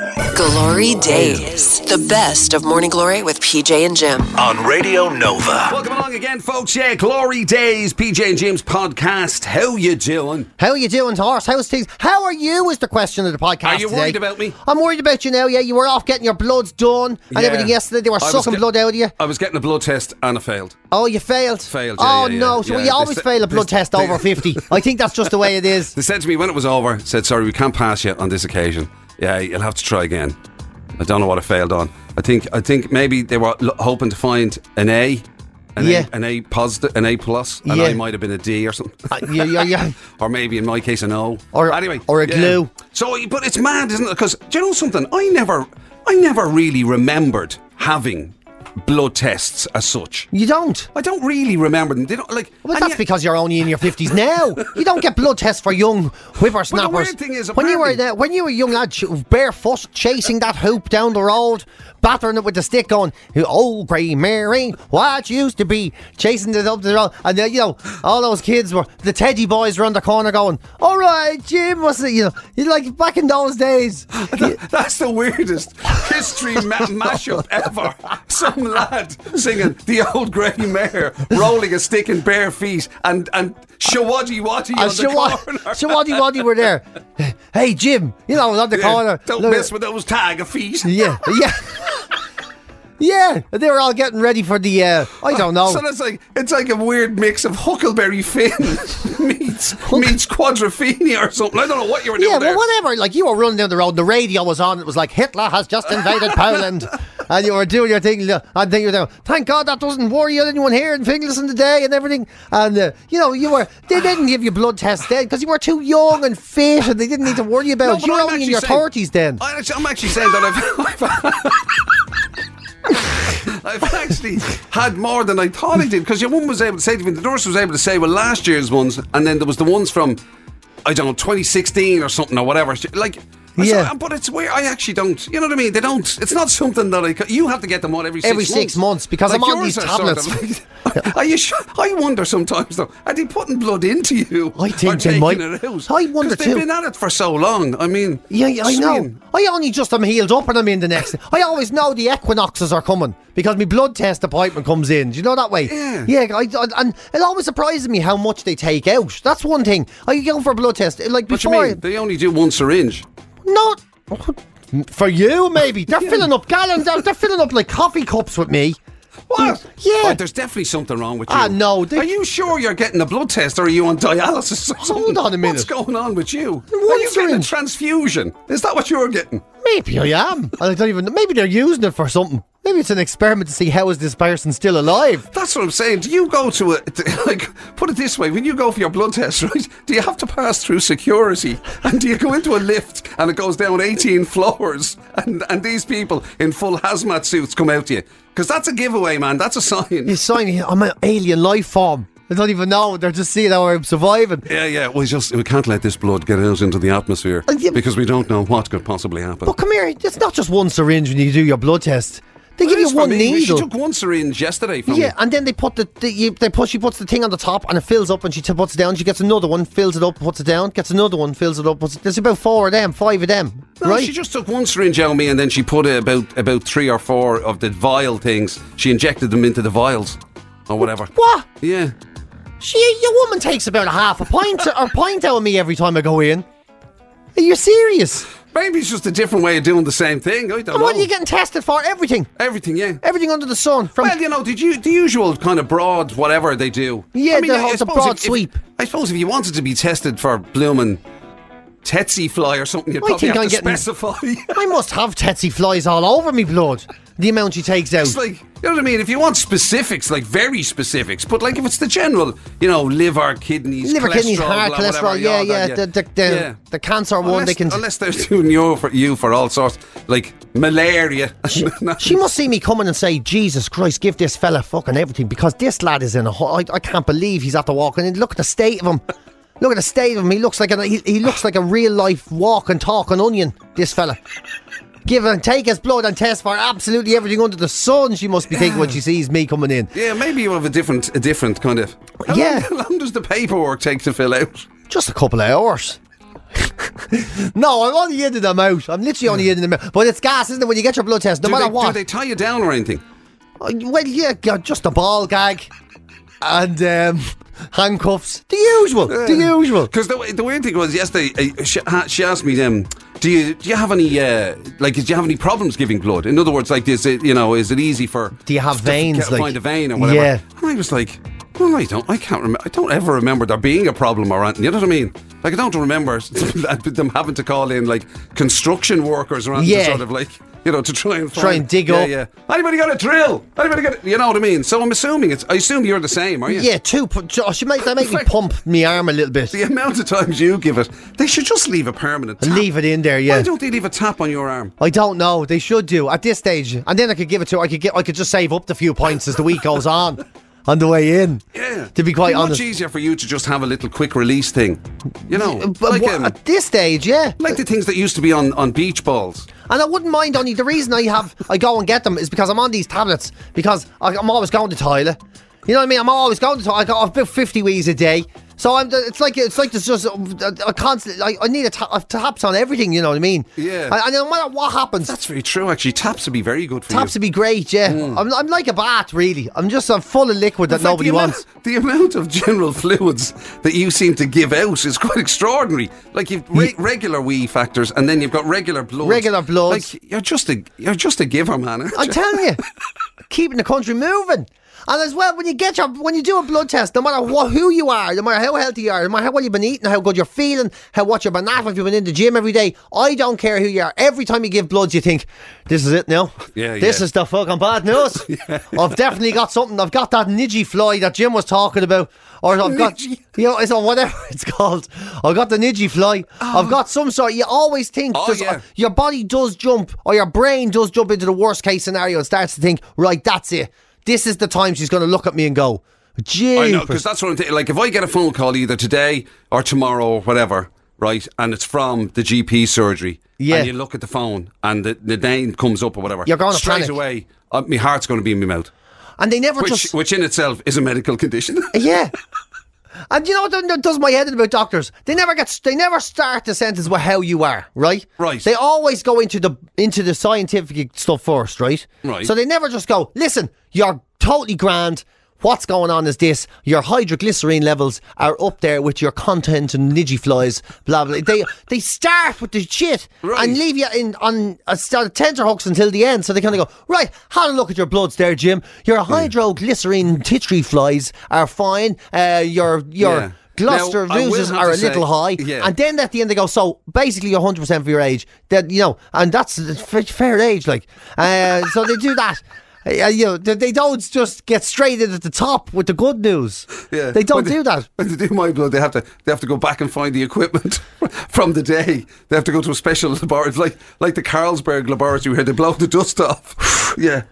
Glory Days. The best of Morning Glory with PJ and Jim. on Radio Nova. Welcome along again, folks. Yeah, Glory Days, PJ and Jim's podcast. How you doing? How are you doing, horse? How's things? How are you? Is the question of the podcast. Are you today. worried about me? I'm worried about you now. Yeah, you were off getting your bloods done and Yeah. everything yesterday. They were I sucking get- blood out of you. I was getting a blood test and I failed. Oh, you failed. Failed, yeah, oh yeah, no! yeah, So yeah. you always said- fail a blood they- test they- over fifty. I think that's just the way it is. They said to me when it was over, said, sorry, we can't pass you on this occasion. Yeah, you'll have to try again. I don't know what I failed on. I think I think maybe they were lo- hoping to find an A. An Yeah. A, an A positive, an A plus, and Yeah. I might have been a D or something. Uh, yeah, yeah, yeah. or maybe in my case an O. Or- anyway, or a yeah. glue. So, but it's mad, isn't it? Because do you know something? I never, I never really remembered having blood tests as such. You don't. I don't really remember them. They don't like. Well, that's yet- because you're only in your fifties now. You don't get blood tests for young whippersnappers. But the weird thing is, when you were there, when you were a young lad, barefoot, chasing that hoop down the road, battering it with the stick, going, "Oh, grey Mary, what used to be," chasing it up the road, and then you know all those kids were the Teddy boys around the corner going, "All right, Jim, what's it?" You know, like back in those days. That's the weirdest history ma- mashup ever. Some lad singing the old grey mare, rolling a stick in bare feet, and and Showaddywaddy on And the corner. Showaddywaddy were there. Hey, Jim, you know, on the Yeah, corner. don't look- mess with those tag of feet. Yeah, yeah. Yeah, they were all getting ready for the. Uh, I don't know. So it's like it's like a weird mix of Huckleberry Finn meets meets Quadrophenia or something. I don't know what you were doing yeah, there. well, whatever. Like you were running down the road, the radio was on. It was like Hitler has just invaded Poland, and you were doing your thing. And then you were there. Thank God that doesn't worry anyone here in Fingleson today and everything. And uh, you know, you were. They didn't give you blood tests then because you were too young and fit, and they didn't need to worry about. No, you were only in your thirties then. I I'm actually saying that I've, I've, I've actually had more than I thought I did because your woman was able to say to me, the nurse was able to say, well, last year's ones, and then there was the ones from, I don't know, 2016 or something or whatever. Like, Yeah. but it's weird. I actually don't. You know what I mean? They don't. It's not something that I. You have to get them on every six Every six months, because I'm on these are sort of tablets. like- are you sure? I wonder sometimes though. Are they putting blood into you? I think they might. I wonder 'Cause They've been at it for so long. I mean, Yeah, yeah, I know. I only just am healed up and I'm in the next. I always know the equinoxes are coming because my blood test appointment comes in. Do you know that way? Yeah. Yeah, I, I- and it always surprises me how much they take out. That's one thing. I go for a blood test. Like What you before. mean? They only do one syringe. Not. For you, maybe. They're filling up gallons. They're, they're filling up like coffee cups with me. What? Yeah. Oh, there's definitely something wrong with you. Ah, no, they- Are you sure you're getting a blood test or are you on dialysis or something? Hold on a minute. What's going on with you? One are you getting a transfusion? Is that what you're getting? Maybe I am. I don't even. Maybe they're using it for something. Maybe it's an experiment to see how is this person still alive. That's what I'm saying. Do you go to a like? Put it this way: when you go for your blood test, right? Do you have to pass through security, and do you go into a lift and it goes down 18 floors, and and these people in full hazmat suits come out to you? Because that's a giveaway, man. That's a sign. You sign. I'm an alien life form. I don't even know. They're just seeing how I'm surviving. Yeah, yeah. We just we can't let this blood get out into the atmosphere you- because we don't know what could possibly happen. But come here, it's not just one syringe when you do your blood test. They give you one me. She needle. took one syringe yesterday from Yeah, me. and then they put the, the you, they put she puts the thing on the top and it fills up and she t- puts it down. She gets another one, fills it up, puts it down, gets another one, fills it up. Puts it, there's about four of them, five of them, No, right? She just took one syringe out of me and then she put uh, about about three or four of the vial things. She injected them into the vials or whatever. what? Yeah. She, your woman takes about a half a pint or pint out of me every time I go in. Are you serious? Maybe it's just a different way of doing the same thing. I don't And know. what are you getting tested for? Everything, Everything, yeah. everything under the sun. From Well, you know, did you the usual kind of broad whatever they do? Yeah, the whole- the suppose broad if- if- sweep. I suppose if you wanted to be tested for blooming tsetse fly or something, you'd I probably think have I'm to getting- specify. I must have tsetse flies all over me blood. The amount she takes out. It's like, you know what I mean? If you want specifics, like very specifics, but like if it's the general, you know, liver, kidneys, Liver, kidneys, heart, blah, cholesterol, whatever, yeah, yeah, that, the, the, the, the cancer one, they can. unless they're doing you for you for all sorts, like malaria. She must see me coming and say, Jesus Christ, give this fella fucking everything because this lad is in a. I, I can't believe he's after walking And Look at the state of him. Look at the state of him. He looks like a he, he looks like a real life walking, talking onion. This fella. Give and take his blood and test for absolutely everything under the sun. She must be thinking when she sees me coming in. yeah, maybe you have a different, a different kind of. How Yeah. Long, how long does the paperwork take to fill out? Just a couple of hours. No, I'm only in them out. I'm literally only in them out. But it's gas, isn't it? When you get your blood test, no do, matter they, what. do they tie you down or anything? Oh, Well, yeah, yeah, just a ball gag and um, handcuffs. The usual. The usual. Because the, the weird thing was yesterday, uh, she, ha- she asked me, um, "Do you do you have any uh, like? Do you have any problems giving blood? In other words, like, is it you know, is it easy for? Do you have veins, like- find a vein or whatever? Yeah. And I was like, well, I don't. I can't remember. I don't ever remember there being a problem or anything. You know what I mean? Like, I don't remember them having to call in like construction workers or anything Yeah. sort of like. You know, to try and Try and dig yeah, up. Yeah, Anybody got a drill? Anybody got? A, you know what I mean? So I'm assuming it's. I assume you're the same, are you? Yeah, two. Josh, you make, they make me pump my arm a little bit. The amount of times you give it, they should just leave a permanent. Tap. leave it in there, yeah. Why don't they leave a tap on your arm? I don't know. They should do at this stage, and then I could give it to. I could get. I could just save up the few points as the week goes on, on the way in. Yeah. To be quite It'd honest, much easier for you to just have a little quick release thing. You know, but like, what- um, at this stage, yeah. like the things that used to be on, on beach balls. And I wouldn't mind only the reason I have I go and get them is because I'm on these tablets because I, I'm always going to toilet. You know what I mean? I'm always going to talk. I got about fifty wees a day. So I'm. It's like it's like there's just a, a constant. I, I need a, ta- a taps on everything. You know what I mean? Yeah. And, and no matter what happens, That's very true, actually. Taps would be very good for you taps you. would be great. Yeah. Mm. I'm, I'm like a bat, really. I'm just I'm full of liquid that fact, nobody the wants. Amount, the amount of general fluids that you seem to give out is quite extraordinary. Like you've re- regular wee factors, and then you've got regular blood. Regular bloods. Like you're just a you're just a giver, man. I'm telling you, keeping the country moving. And as well, when you get your when you do a blood test, no matter what who you are, no matter how healthy you are, no matter how well you've been eating, how good you're feeling, how what you've been at, if you've been in the gym every day, I don't care who you are. Every time you give bloods, you think, "This is it now. Yeah, this yeah. is the fucking bad news. I've definitely got something. I've got that nidgy fly that Jim was talking about, or I've got Nidgy? you know, it's or whatever it's called. I've got the nidgy fly. I've got some sort. You always think Oh, there's- uh, yeah. your body does jump or your brain does jump into the worst case scenario and starts to think, right, that's it. This is the time she's going to look at me and go, gee. I know because that's what I'm thinking. Like if I get a phone call either today or tomorrow or whatever, right, and it's from the GP surgery, Yeah. and you look at the phone and the, the name comes up or whatever, You're gonna straight panic. away. Uh, my heart's going to be in my mouth, And they never which just. which in itself is a medical condition. Yeah. And you know what does my head in about doctors? They never get they never start the sentence with how you are, right? Right. They always go into the into the scientific stuff first, right? Right. So they never just go, listen, you're totally grand. What's going on is this: your hydroglycerine levels are up there with your content and nidgy flies, blah blah. They they start with the shit Right. and leave you in on a start tenterhooks until the end. So they kind of go right. Have a look at your bloods there, Jim. Your hydroglycerine titry flies are fine. Uh, your your Yeah. Gloucester Now, I will losers have are a little high, yeah. and then at the end they go, so basically you're 100 percent for your age. That you know, and that's fair age, like. Uh, so they do that. Uh, you know, they, they don't just get straight in at the top with the good news. Yeah. They don't When do that. When they do my blood, they have to they have to go back and find the equipment from the day. They have to go to a special laboratory, like like the Carlsberg laboratory where they blow the dust off. yeah,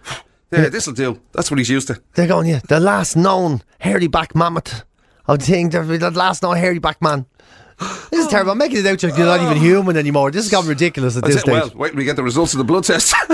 yeah, this'll do. That's what he's used to. They're going, yeah, the last known hairy back mammoth. I'm thinking the the last known hairy back man. This is terrible. I'm making it out to you're not even human anymore. This has got ridiculous at I this said, stage. well, wait till we get the results of the blood test.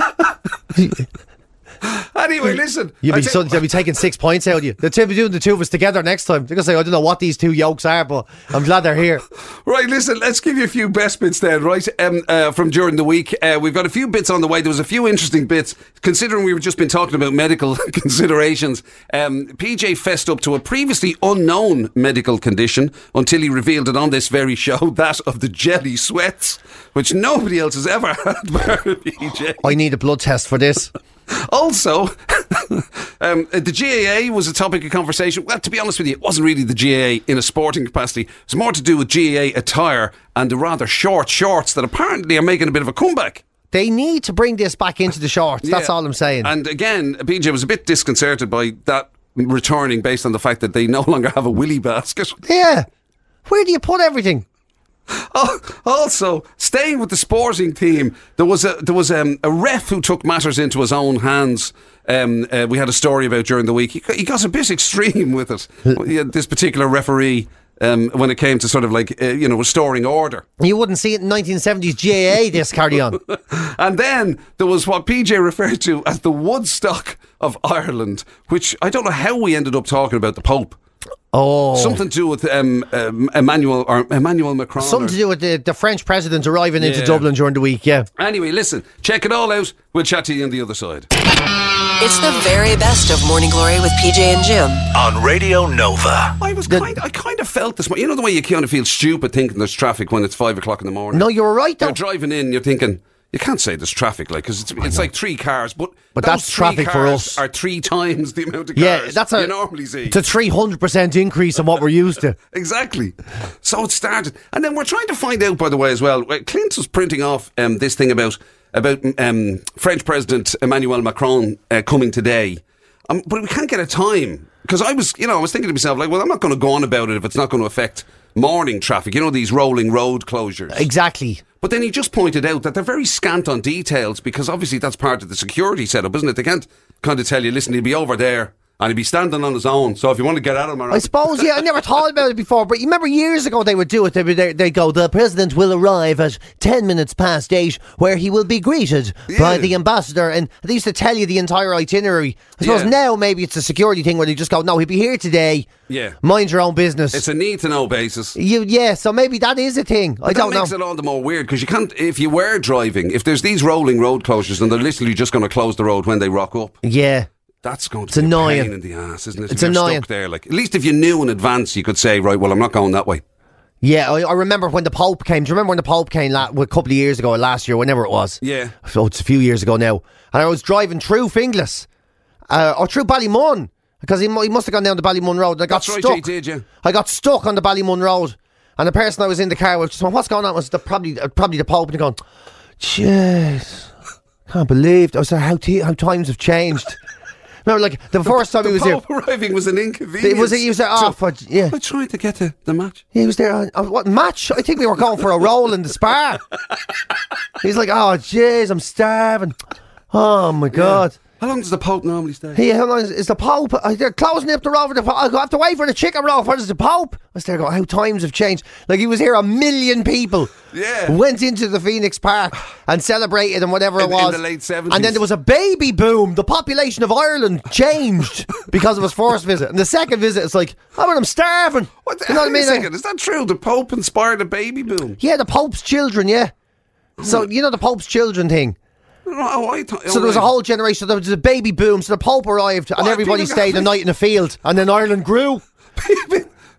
anyway, listen. You'll I be, they'll be taking six points out of you. They'll be doing the two of us together next time. They're going to say, I don't know what these two yokes are, but I'm glad they're here. Right, listen, let's give you a few best bits then, right? Um, uh, from during the week. Uh, we've got a few bits on the way. There was a few interesting bits, considering we've just been talking about medical considerations. Um, PJ fessed up to a previously unknown medical condition until he revealed it on this very show that of the jelly sweats, which nobody else has ever had, PJ. I need a blood test for this. Also, um, the GAA was a topic of conversation. Well, to be honest with you, it wasn't really the GAA in a sporting capacity. It's more to do with GAA attire and the rather short shorts that apparently are making a bit of a comeback. They need to bring this back into the shorts. That's all I'm saying. And again, PJ was a bit disconcerted by that returning based on the fact that they no longer have a willy basket. yeah. Where do you put everything? Oh, also, staying with the sporting theme, there was a there was um, a ref who took matters into his own hands. Um, uh, we had a story about during the week. He, got- he got a bit extreme with it. This particular referee, um, when it came to sort of like uh, you know restoring order. You wouldn't see it in 1970s GAA, this carry on. And then there was what PJ referred to as the Woodstock of Ireland, which I don't know how we ended up talking about the Pope. Oh. Something to do with um, um, Emmanuel or Emmanuel Macron. Something or- to do with the, the French president arriving into Dublin during the week, yeah. Anyway, listen, check it all out. We'll chat to you on the other side. It's the very best of Morning Glory with PJ and Jim. on Radio Nova. I was kind. I kind of felt this. You know the way you kind of feel stupid thinking there's traffic when it's five o'clock in the morning. No, you were right, though. You're driving in. You're thinking. You can't say there's traffic, like, because it's, it's like three cars, but But that's traffic for us. Are three times the amount of cars? Yeah, that's a you normally see. It's a three hundred percent increase on what we're used to. Exactly. So it started, and then we're trying to find out, by the way, as well. uh, Clint was printing off um, this thing about about um, French President Emmanuel Macron uh, coming today, um, but we can't get a time because I was, you know, I was thinking to myself, like, well, I'm not going to go on about it if it's not going to affect morning traffic. You know, these rolling road closures. Exactly. But then he just pointed out that they're very scant on details because obviously that's part of the security setup, isn't it? They can't kind of tell you, listen, he'll be over there and he'd be standing on his own. So if you want to get at him, or I suppose, yeah, I never thought about it before, but you remember years ago they would do it. They would they, go, the president will arrive at 10 minutes past 8, where he will be greeted by the ambassador. And they used to tell you the entire itinerary. I suppose Yeah. now maybe it's a security thing where they just go, no, he'll be here today. Yeah. Mind your own business. it's a need to know basis. you, yeah, so maybe that is a thing. I don't that know. makes it all the more weird because you can't, if you were driving, if there's these rolling road closures and they're literally just going to close the road when they rock up, yeah. That's going to It's be annoying. a pain in the ass, isn't it? It's annoying. Stuck there, like at least if you knew in advance, you could say, right, well, I'm not going that way. Yeah, I, I remember when the Pope came. Do you remember when the Pope came la- a couple of years ago or last year, whenever it was? Yeah. So it's a few years ago now. And I was driving through Finglas, uh, or through Ballymun, because he, he must have gone down the Ballymun Road. I got That's stuck. you did, yeah. I got stuck on the Ballymun Road. And the person I was in the car with just went, what's going on? Was the, probably uh, probably the Pope. And they're going, jeez, can't believe. I was like, how, t- how times have changed. Remember, like, the first time The he was Pope here. arriving was an inconvenience. It was, he was there, oh, for, yeah. I tried to get to the match. He was there. Uh, what match? I think we were going for a roll in the spa. He's like, oh, jeez, I'm starving. Oh my god. How long does the Pope normally stay? Hey, how long is, is the Pope? Uh, they're closing up the road for the Pope. I have to wait for the chicken roll. Where's the Pope? I was there going, how times have changed. Like he was here, a million people. Yeah. Went into the Phoenix Park and celebrated and whatever In- it in was. the late 70s. And then there was a baby boom. The population of Ireland changed because of his first visit. And the second visit, it's like, oh, but I'm starving. What the, you know what I mean? second, is that true? The Pope inspired a baby boom. Yeah, the Pope's children, yeah. So, you know the Pope's children thing? Oh, So there was a whole generation, there was a baby boom, so the Pope arrived and everybody stayed a night in the field and then Ireland grew.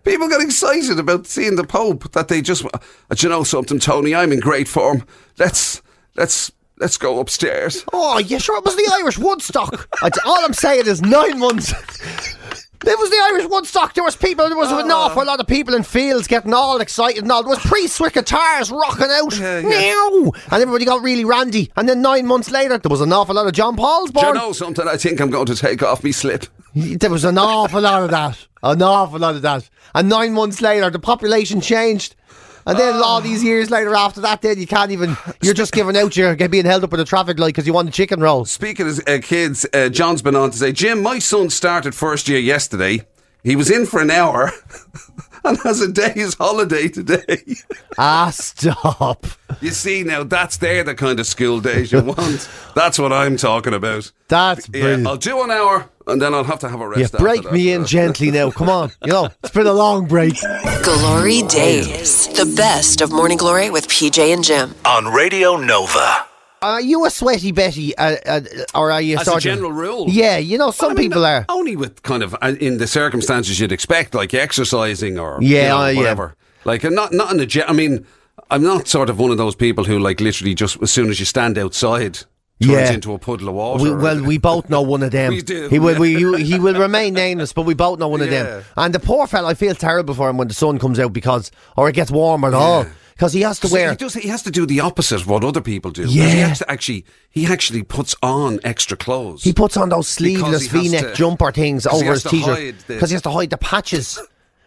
people, got excited about seeing the Pope that they just. Uh, do you know something, Tony? I'm in great form. Let's let's let's go upstairs. Oh, yeah, sure, it was the Irish Woodstock. All I'm saying is nine months. It was the Irish Woodstock. There was people. There was an Ah. awful lot of people in fields getting all excited and all. There was priests with guitars rocking out, Yeah, yeah. And everybody got really randy. And then nine months later, there was an awful lot of John Paul's Do you know something? I think I'm going to take off me slip. There was an awful lot of that. An awful lot of that. And nine months later, the population changed. And then all these years later after that, then you can't even, you're just giving out, you're being held up in a traffic light because you want a chicken roll. Speaking of uh, kids, uh, John's been on to say, Jim, my son started first year yesterday. He was in for an hour and has a day's holiday today. Ah, stop. you see, now that's there the kind of school days you want. That's what I'm talking about. That's Yeah. I'll do an hour and then I'll have to have a Yeah, rest. break after me that. in gently now. Come on. You know, it's been a long break. Glory Days. The best of Morning Glory with PJ and Jim. On Radio Nova. Are you a sweaty Betty, uh, uh, or are you As a sort of- general rule. Yeah, you know, some I mean, people are. Only with kind of uh, in the circumstances you'd expect, like exercising or Yeah, you know, uh, yeah. whatever. Like, not not in the gym. I mean, I'm not sort of one of those people who like literally just as soon as you stand outside turns Yeah. into a puddle of water. We, well, we both know one of them. We do, He will. We, you, he will remain nameless, but we both know one of them. And the poor fella, I feel terrible for him when the sun comes out because, or it gets warmer at all, because he has to wear. he, does, he has to do the opposite of what other people do. Yeah. he has to actually he actually puts on extra clothes. He puts on those sleeveless Because he has V-neck to- jumper things over his t-shirt because he has to hide the patches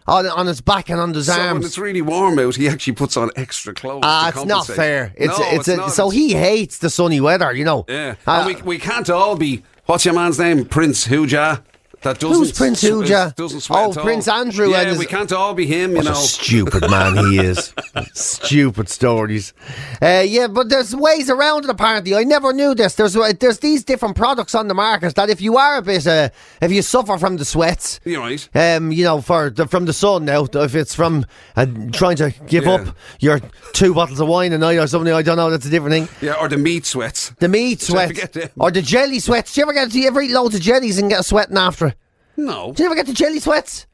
on, on his back and on his so when it's really warm out, he actually puts on extra clothes. Ah, to it's not fair. It's No, it's, a, not. so he hates the sunny weather, you know. Yeah, Uh, and we, we can't all be. What's your man's name? Prince Huja. That doesn't Who's Prince Uja? Oh. Prince Andrew Yeah, and we can't all be him, you know. a stupid man he is. stupid stories. Uh, yeah, but there's ways around it. Apparently, I never knew this. There's uh, there's these different products on the market that if you are a bit, uh, if you suffer from the sweats, You're right. um, you know, for the, from the sun now, if it's from uh, trying to give Yeah. up your two bottles of wine a night or something, I don't know. That's a different thing. Yeah, or the meat sweats. The meat Don't sweat or the jelly sweats. Do you ever get? Do you ever eat loads of jellies and get a sweating after? it? No, Do you ever get the jelly sweats?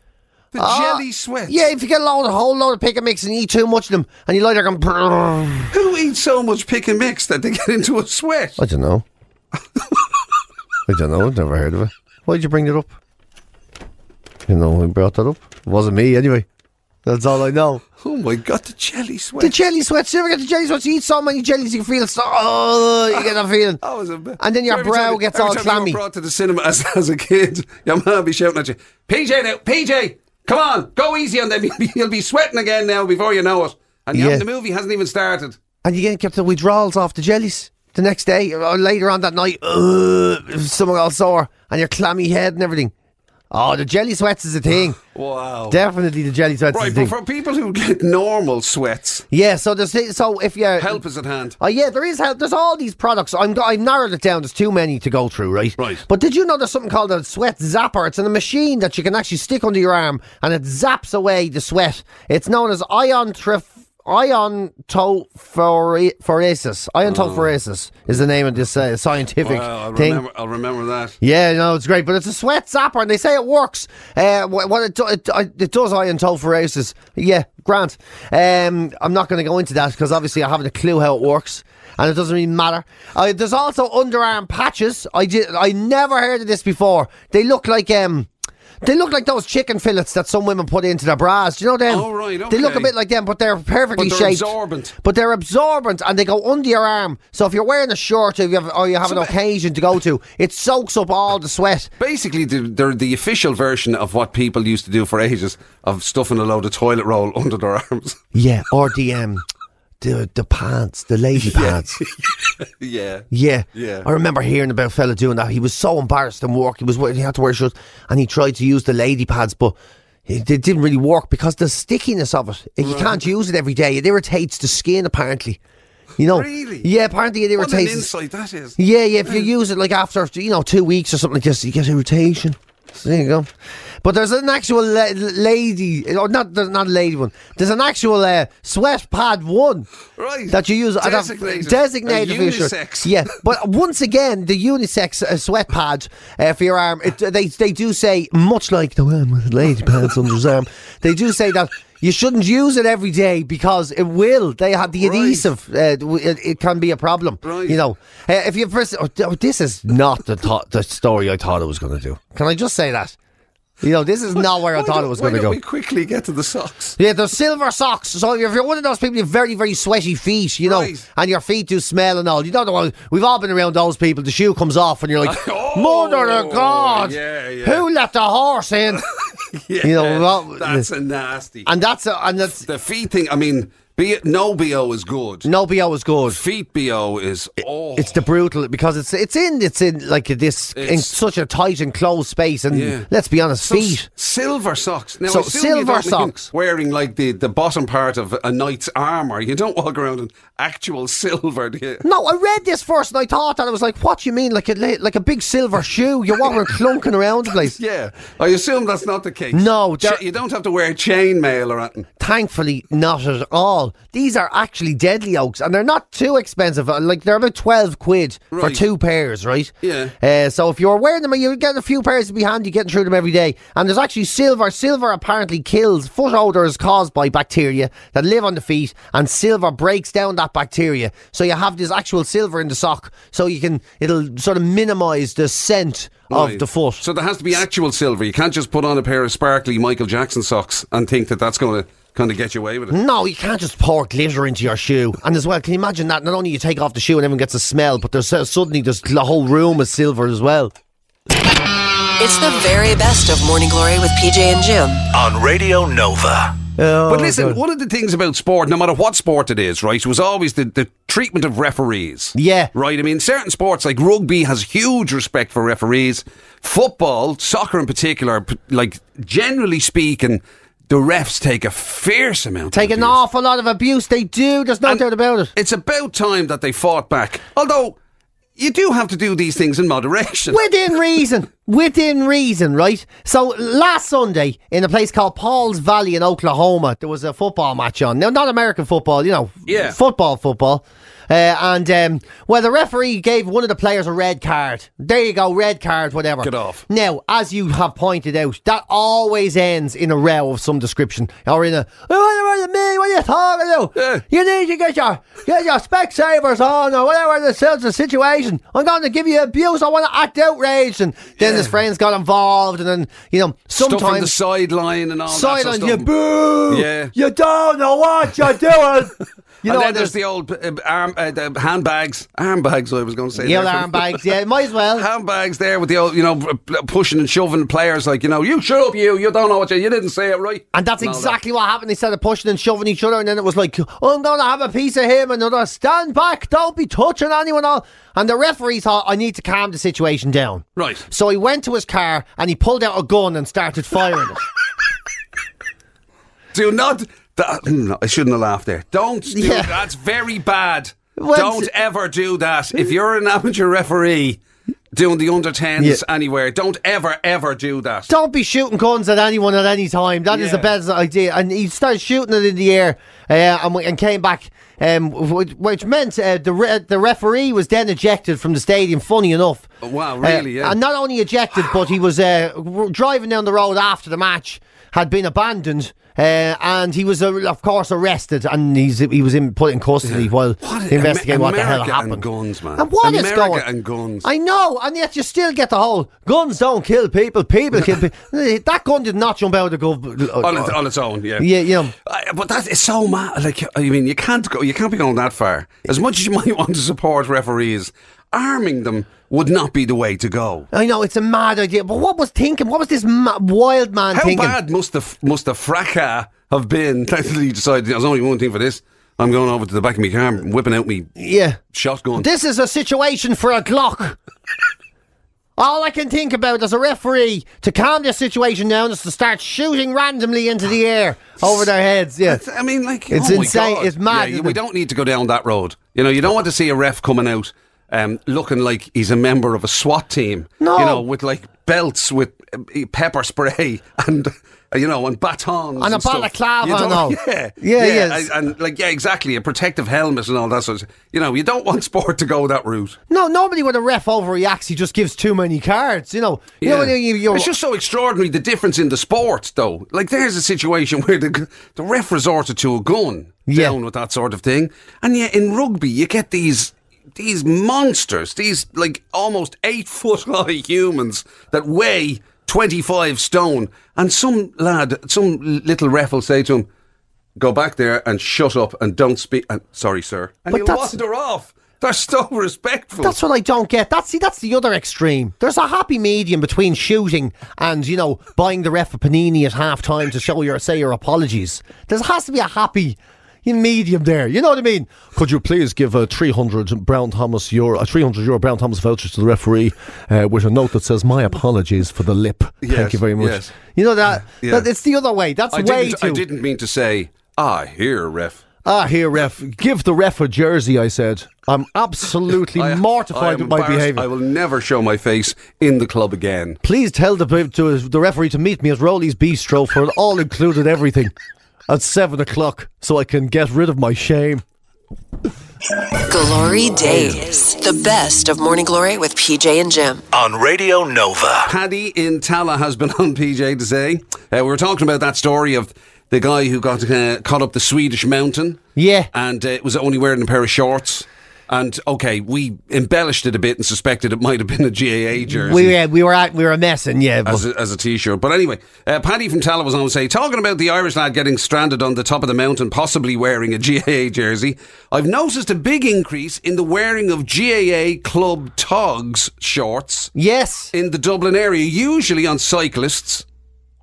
the Ah, jelly sweats. Yeah, if you get a load, a whole load of pick and mix and eat too much of them, and you lie there going. Who eats so much pick and mix that they get into a sweat? I don't know. I don't know. I've never heard of it. Why'd you bring it up? You know who brought that up? It wasn't me anyway. That's all I know. Oh my god, the jelly sweat. The jelly sweats. You ever get the jelly sweats? You eat so many jellies, you feel so. Oh, you get that feeling. That was a bit- And then your Every brow time- gets every all time you clammy. brought to the cinema as, as a kid, your mum would be shouting at you, PJ now, PJ, come on, go easy on them. You'll be, sweating again now before you know it. And Yeah. the movie hasn't even started. And you get kept the withdrawals off the jellies the next day or later on that night. Uh, stomach all sore and your clammy head and everything. Oh, the jelly sweats is a thing. Wow. Definitely the jelly sweats right, is a but thing. for people who get normal sweats, yeah, so there's so if you help is at hand. Oh yeah, there is help. There's all these products. I'm I've narrowed it down. There's too many to go through, right? Right. But did you know there's something called a sweat zapper? It's in a machine that you can actually stick under your arm and it zaps away the sweat. It's known as ion trif. Iontophoresis. Iontophoresis is the name of this uh, scientific Well, I'll thing. remember, I'll remember that. Yeah, no, it's great, but it's a sweat zapper, and they say it works. Uh, what it, do, it, it does iontophoresis. Yeah, Grant. Um, I'm not going to go into that because obviously I haven't a clue how it works, and it doesn't really matter. Uh, there's also underarm patches. I did. I never heard of this before. They look like um. They look like those chicken fillets that some women put into their bras. Do you know them? Oh, right, okay. They look a bit like them, but they're perfectly But they're shaped. absorbent. But they're absorbent and they go under your arm. So if you're wearing a shirt or you have, or you have an occasion to go to, it soaks up all the sweat. Basically, the- they're the official version of what people used to do for ages of stuffing a load of toilet roll under their arms. Yeah, or the the the pants, the lady pants. yeah. Yeah, Yeah. I remember hearing about a fella doing that. He was so embarrassed in work. He was he had to wear shorts, and he tried to use the lady pads, but. It it didn't really work because the stickiness of it. You can't use it every day. It irritates the skin, apparently. You know? Really? Yeah, apparently it What an irritates. insight that is. Yeah, yeah. If you use it like after you know two weeks or something like this, you get irritation. So there you go. But there's an actual la- lady, or not there's not a lady one. There's an actual uh, sweat pad one Right. that you use. Designated. designated for your shirt. Yeah, but once again, the unisex uh, sweat pad uh, for your arm. It, they they do say much like the one with lady pads under his arm. They do say that. You shouldn't use it every day because it will. They have the Right. adhesive. Uh, it, it can be a problem. Right. You know, uh, if you first, oh, oh, this is not the thought, the story I thought I was going to do. Can I just say that? You know, this is not where I thought it was going to go. we quickly get to the socks? Yeah, they're silver socks. So if you're one of those people with very, very sweaty feet, you know, Right. and your feet do smell and all, you don't know. We've all been around those people. The shoe comes off, and you're like, Oh, "Mother of God, yeah, yeah. who let the horse in?" Yeah, You know, well, that's a nasty. and that's a, and that's the feet thing. I mean, be it, no bo is good. no bo is good. Feet bo is oh, It's the brutal because it's it's in it's in like this in such a tight and closed space, and Yeah. let's be honest, So feet. s- silver socks. Now, So silver socks. wearing like the, the bottom part of a knight's armor. You don't walk around in actual silver. No, I read this first and I thought that I was like, "What do you mean, like a like a big silver shoe? You're walking clunking around the place." Yeah, I assume that's not the case. No, you don't have to wear chainmail or anything. Thankfully, not at all. These are actually deadly oaks, and they're not too expensive. Uh, Like they're about twelve quid for two pairs, right? Yeah. Uh, so if you're wearing them, you get a few pairs to be handy, getting through them every day. And there's actually silver. Silver apparently kills foot odors caused by bacteria that live on the feet, and silver breaks down that bacteria. So you have this actual silver in the sock, so you can it'll sort of minimise the scent of Right. the foot. So there has to be actual silver. You can't just put on a pair of sparkly Michael Jackson socks and think that that's going to kind of get you away with it. No, you can't just pour glitter into your shoe. And as well, can you imagine that? Not only you take off the shoe and everyone gets a smell, but there's uh, suddenly there's the whole room is silver as well. It's the very best of Morning Glory with PJ and Jim. on Radio Nova. Oh, but listen, God. one of the things about sport, no matter what sport it is, right, was always the, the treatment of referees. Yeah. Right? I mean, certain sports like rugby has huge respect for referees. Football, soccer in particular, like generally speaking, the refs take a fierce amount Take of an abuse. awful lot of abuse. They do. There's no And doubt about it. It's about time that they fought back. Although, you do have to do these things in moderation. Within reason. Within reason, right? So last Sunday in a place called Paul's Valley in Oklahoma, there was a football match on. Now, not American football, you know, Yeah. football, football. Uh, and um, well, the referee gave one of the players a red card. There you go, red card, whatever. Get off. Now, as you have pointed out, that always ends in a row of some description or in a. "Oh, What are me? What are you talking about? Yeah. You need to get your get your Specsavers on or whatever the sells the situation. I'm going to give you abuse. I want to act outraged, and then his friends got involved, and then you know on the sideline and all of silent. You boo. Yeah. You don't know what you're doing. You and know, then there's the old uh, arm, uh, the handbags, armbags. I was going to say. yellow there. arm bags. Yeah, might as well. Handbags there with the old, you know, pushing and shoving players like, you know, you shut up, you, you don't know what you, you didn't say it right. And that's that. exactly what happened. They started pushing and shoving each other, and then it was like, oh, I'm going to have a piece of him. Another, stand back, don't be touching anyone. All. And the referee thought, I need to calm the situation down. Right. So he went to his car and he pulled out a gun and started firing it. Do not. That, no, I shouldn't have laughed there. Don't do Yeah. That's very bad. Well, don't ever do that. If you're an amateur referee doing the under 10s Yeah. anywhere, don't ever, ever do that. Don't be shooting guns at anyone at any time. That is the best idea. And he started shooting it in the air uh, and, and came back, um, which, which meant uh, the re- the referee was then ejected from the stadium. Funny enough. Wow, really, Uh, yeah. And not only ejected, but he was uh, r- driving down the road after the match. Had been abandoned, uh, and he was, uh, of course, arrested, and he's he was in, put in custody while What- investigating what the hell America and happened. guns, man. And what is America going? and guns. I know, and yet you still get the whole guns don't kill people, people kill people. that gun did not jump out of the on, its, on its own, yeah. Yeah, yeah. I- but that is so mad. Like, I mean, you can't go. You can't be going that far. As much as you might want to support referees, arming them would not be the way to go. I know it's a mad idea, but what was thinking? What was this ma- wild man thinking? How thinking? bad must the must the fracas have been? that he decided there's only one thing for this. I'm going over to the back of my car, and whipping out me Yeah, shotgun. this is a situation for a Glock. All I can think about as a referee to calm the situation down is to start shooting randomly into the air over their heads. Yeah, I mean, like It's oh my insane. God. It's mad, Yeah, isn't we it? don't need to go down that road. You know, you don't want to see a ref coming out um, looking like he's a member of a SWAT team. No. you know, with like belts with uh, pepper spray and. uh, You know, and batons And a stuff. balaclava You and all. Yeah, Yeah, yes. I- and like yeah, exactly, a protective helmet and all that sort of. You know, you don't want sport to go that route. no, nobody when a ref overreacts, he just gives too many cards. You know, you know, Yeah. you, you're, it's just so extraordinary the difference in the sport, though. Like, there's a situation where the the ref resorted to a gun Yeah. down with that sort of thing, and yet in rugby you get these these monsters, these like almost eight foot high humans that weigh twenty five stone, and some lad, some little ref will say to him, "Go back there and shut up and don't speak." And sorry, sir, and But he'll wander off. They're so respectful. That's what I don't get. That's see, that's the other extreme. There's a happy medium between shooting and you know buying the ref a panini at half time to show your say your apologies. There has to be a happy medium there. You know what I mean? Could you please give a 300 Brown Thomas euro, a 300 euro Brown Thomas voucher to the referee uh, with a note that says my apologies for the lip. Thank you very much. yes. You know that, Yeah. that it's the other way. That's I way didn't, too. I didn't mean to say, ah, here, ref. Ah, here, ref. Give the ref a jersey. I said. I'm absolutely I- mortified with my behaviour. I will never show my face in the club again. Please tell the, to the referee to meet me at Roly's Bistro for an all included everything at seven o'clock so I can get rid of my shame. Glory Days. The best of Morning Glory with PJ and Jim. on Radio Nova. Paddy in Tallaght has been on PJ today. Uh, we were talking about that story of the guy who got uh, caught up the Swedish mountain. Yeah. And uh, was only wearing a pair of shorts. And okay, we embellished it a bit and suspected it might have been a GAA jersey. We, we were at, we were messing, yeah. As a, as a t-shirt. But anyway, uh, Paddy from Tallaght was on to say, talking about the Irish lad getting stranded on the top of the mountain, possibly wearing a GAA jersey. I've noticed a big increase in the wearing of GAA club togs shorts yes. in the Dublin area, usually on cyclists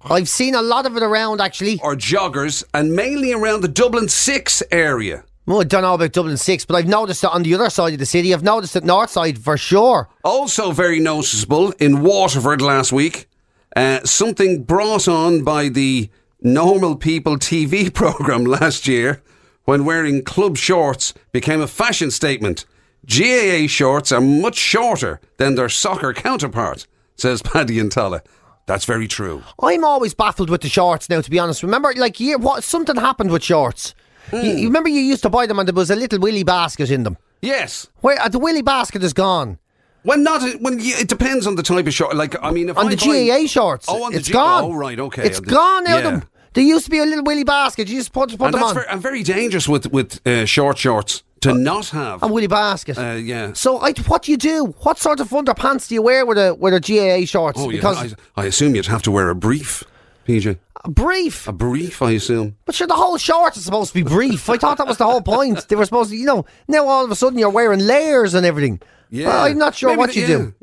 I've seen a lot of it around actually. or joggers, and mainly around the Dublin 6 area. Well, I don't know about Dublin 6, but I've noticed it on the other side of the city. I've noticed it north side for sure. Also, very noticeable in Waterford last week, uh, something brought on by the Normal People TV programme last year when wearing club shorts became a fashion statement. GAA shorts are much shorter than their soccer counterpart, says Paddy and Tallaght. That's very true. I'm always baffled with the shorts now, to be honest. Remember, like, year, what something happened with shorts. You, you remember you used to buy them and there was a little willy basket in them. Yes. Where uh, the willy basket is gone. When not, when you, it depends on the type of short. Like, I mean, if on I the buy- GAA shorts. Oh, on the it's G- gone. Oh, right, okay. It's On the- gone out yeah. them. There used to be a little willy basket. You just put, put And them that's on. ver- and very dangerous with with uh, short shorts to not have. a willy basket. Uh, yeah. So, I, what do you do? What sort of underpants do you wear with a with a GAA shorts? Oh, because I, I assume you'd have to wear a brief, PJ. a brief. A brief, I assume. But sure, the whole shorts is supposed to be brief. I thought that was the whole point. They were supposed to, you know. Now all of a sudden you're wearing layers and everything. Well, I'm not sure Maybe what the- you yeah. do.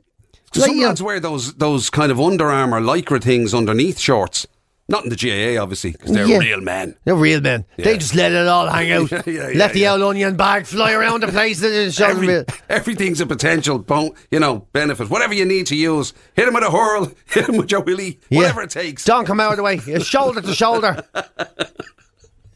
Like, some lads wear those those kind of Under Armour lycra things underneath shorts. Not in the GAA, obviously, because they're Yeah. real men. They're real men. They just let it all hang out. Yeah, yeah, let the yeah. old onion bag fly around the place Every, everything's a potential, bon- you know, benefit. Whatever you need to use, hit him with a hurl, hit him with your willy, Yeah. whatever it takes. Don't come out of the way. Shoulder to shoulder.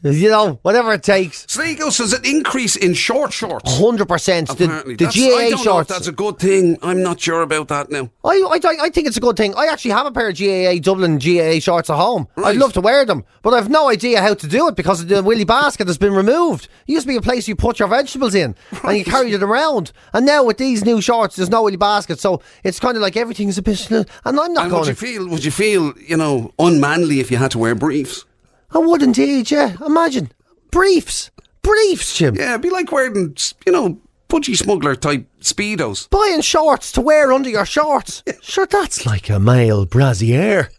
you know, whatever it takes. Sligo says an increase in short shorts. Hundred percent. The, Apparently, the I GAA don't know if shorts. that's a good thing. I'm not sure about that now. I, I, I think it's a good thing. I actually have a pair of GAA Dublin GAA shorts at home. Right. I'd love to wear them, but I've no idea how to do it because the willy basket has been removed. It used to be a place you put your vegetables in and you carried it around. And now with these new shorts, there's no willy basket, so it's kind of like everything's a bit. And I'm not And going. would you feel? Would you feel? You know, unmanly if you had to wear briefs? I wouldn't indeed. Yeah, imagine briefs, briefs, Jim. Yeah, it'd be like wearing, you know, budgie smuggler type speedos. Buying shorts to wear under your shorts. Sure, that's like a male brassiere.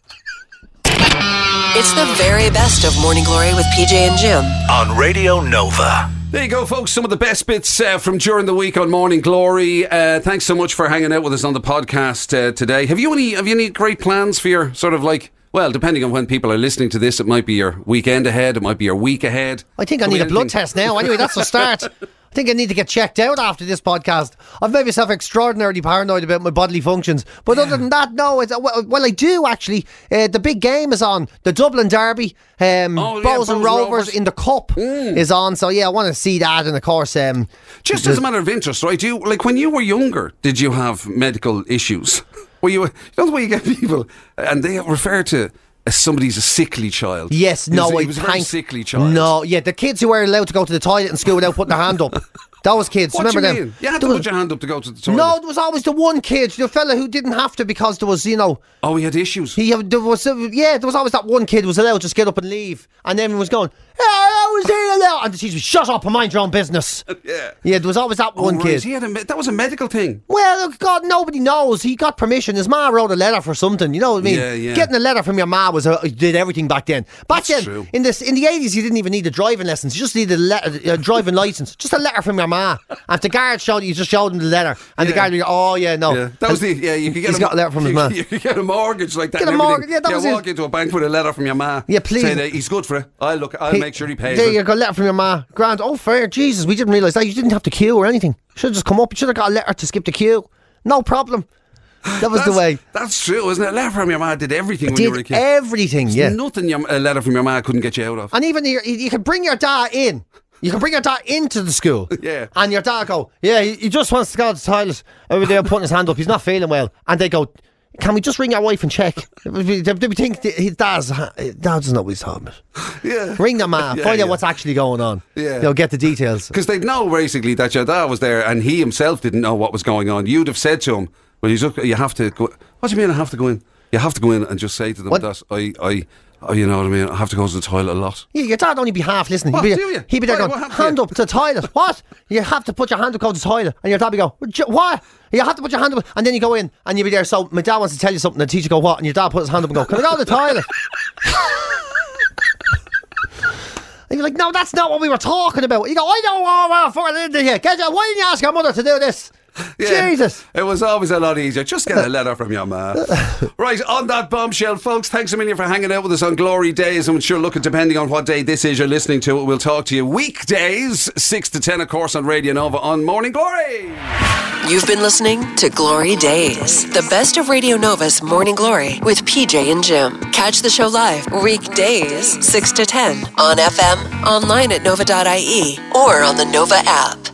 It's the very best of Morning Glory with PJ and Jim. on Radio Nova. There you go, folks. Some of the best bits uh, from during the week on Morning Glory. Uh, thanks so much for hanging out with us on the podcast uh, today. Have you any? Have you any great plans for your sort of like? Well, depending on when people are listening to this, it might be your weekend ahead. It might be your week ahead. I think I need a blood test now. Anyway, that's the start. I think I need to get checked out after this podcast. I've made myself extraordinarily paranoid about my bodily functions. But other than that, no. It's, well, well, I do actually. Uh, the big game is on. The Dublin Derby. Um, Oh, yeah, Bohs and Rovers, Rovers. Mm. in the Cup is on. So, yeah, I want to see that. And of course, um, Just as a matter of interest, right? You like when you were younger, did you have medical issues? Were you? You know the way you get people, and they refer to somebody's a sickly child. Yes, He was- no, he was a very sickly child. No, yeah, the kids who were allowed to go to the toilet in school without putting their hand up. Those kids, What remember you them? mean? You had There to was- put your hand up to go to the toilet. No, there was always the one kid, the fella who didn't have to because there was, you know, Oh, he had issues. he there was yeah, there was always that one kid who was allowed to just get up and leave, and everyone was going, "Yeah, I was here allowed," and the teacher was, "Shut up and mind your own business." Uh, yeah. Yeah, there was always that Oh, one right. kid. He had a, me- that was a medical thing. Well, God, nobody knows. He got permission. His ma wrote a letter for something. You know what I mean? Yeah, yeah. Getting a letter from your ma was a, did everything back then. Back That's then, true. in this in the eighties, you didn't even need a driving license. You just needed a, le- a driving license. Just a letter from your ma. And the guard showed you, you just showed him the letter, and the Yeah. guard would go, "Oh yeah, no." Yeah, that was the yeah. You could get He's a, got a letter from his ma. You could get a mortgage like that. Get and a mortgage, yeah, that was walk into a bank with a letter from your ma. Yeah, please. Saying he's good for it. I'll look. I'll He- make sure he pays. There it. you go, letter from your ma. Grant. Oh, fair. Jesus, we didn't realise that. You didn't have to queue or anything. Should have just come up. You should have got a letter to skip the queue. No problem. That was the way. That's true, isn't it? A letter from your ma did everything when you were a Did kid. everything, yeah. Nothing your, a letter from your ma couldn't get you out of. And even your, you could bring your dad in. You can bring your dad into the school. Yeah. And your dad go, yeah, he, he just wants to go to the toilet. Over there putting his hand up. He's not feeling well. And they go, can we just ring our wife and check? Do we think his dad's, dad doesn't know what he's talking about? Yeah. Ring the man. Yeah, find yeah. out what's actually going on. Yeah. You'll get the details. Because they'd know basically that your dad was there and he himself didn't know what was going on. You'd have said to him, well, you, just, you have to go. What do you mean I have to go in? You have to go in and just say to them What? that I, I, oh, you know what I mean? I have to go to the toilet a lot. Yeah, your dad only be half listening. What, he'd be? He'd be there going, hand up to the toilet. what? You have to put your hand up, to the toilet. And your dad be go, "What you- have to put your hand up. And then you go in and you be there. So my dad wants to tell you something. And the teacher go, what? And your dad puts his hand up and go, can I go to the toilet? and you're like, no, that's not what we were talking about. You go, I don't want to fucking into here. Get you, why didn't you ask your mother to do this? Yeah, Jesus. It was always a lot easier. Just get a letter from your ma. right, on that bombshell, folks, thanks a million for hanging out with us on Glory Days. I'm sure, look, at depending on what day this is you're listening to it, we'll talk to you weekdays, 6 to 10, of course, on Radio Nova on Morning Glory. You've been listening to Glory Days, the best of Radio Nova's Morning Glory with PJ and Jim. Catch the show live weekdays 6 to 10 on FM, online at nova.ie, or on the Nova app.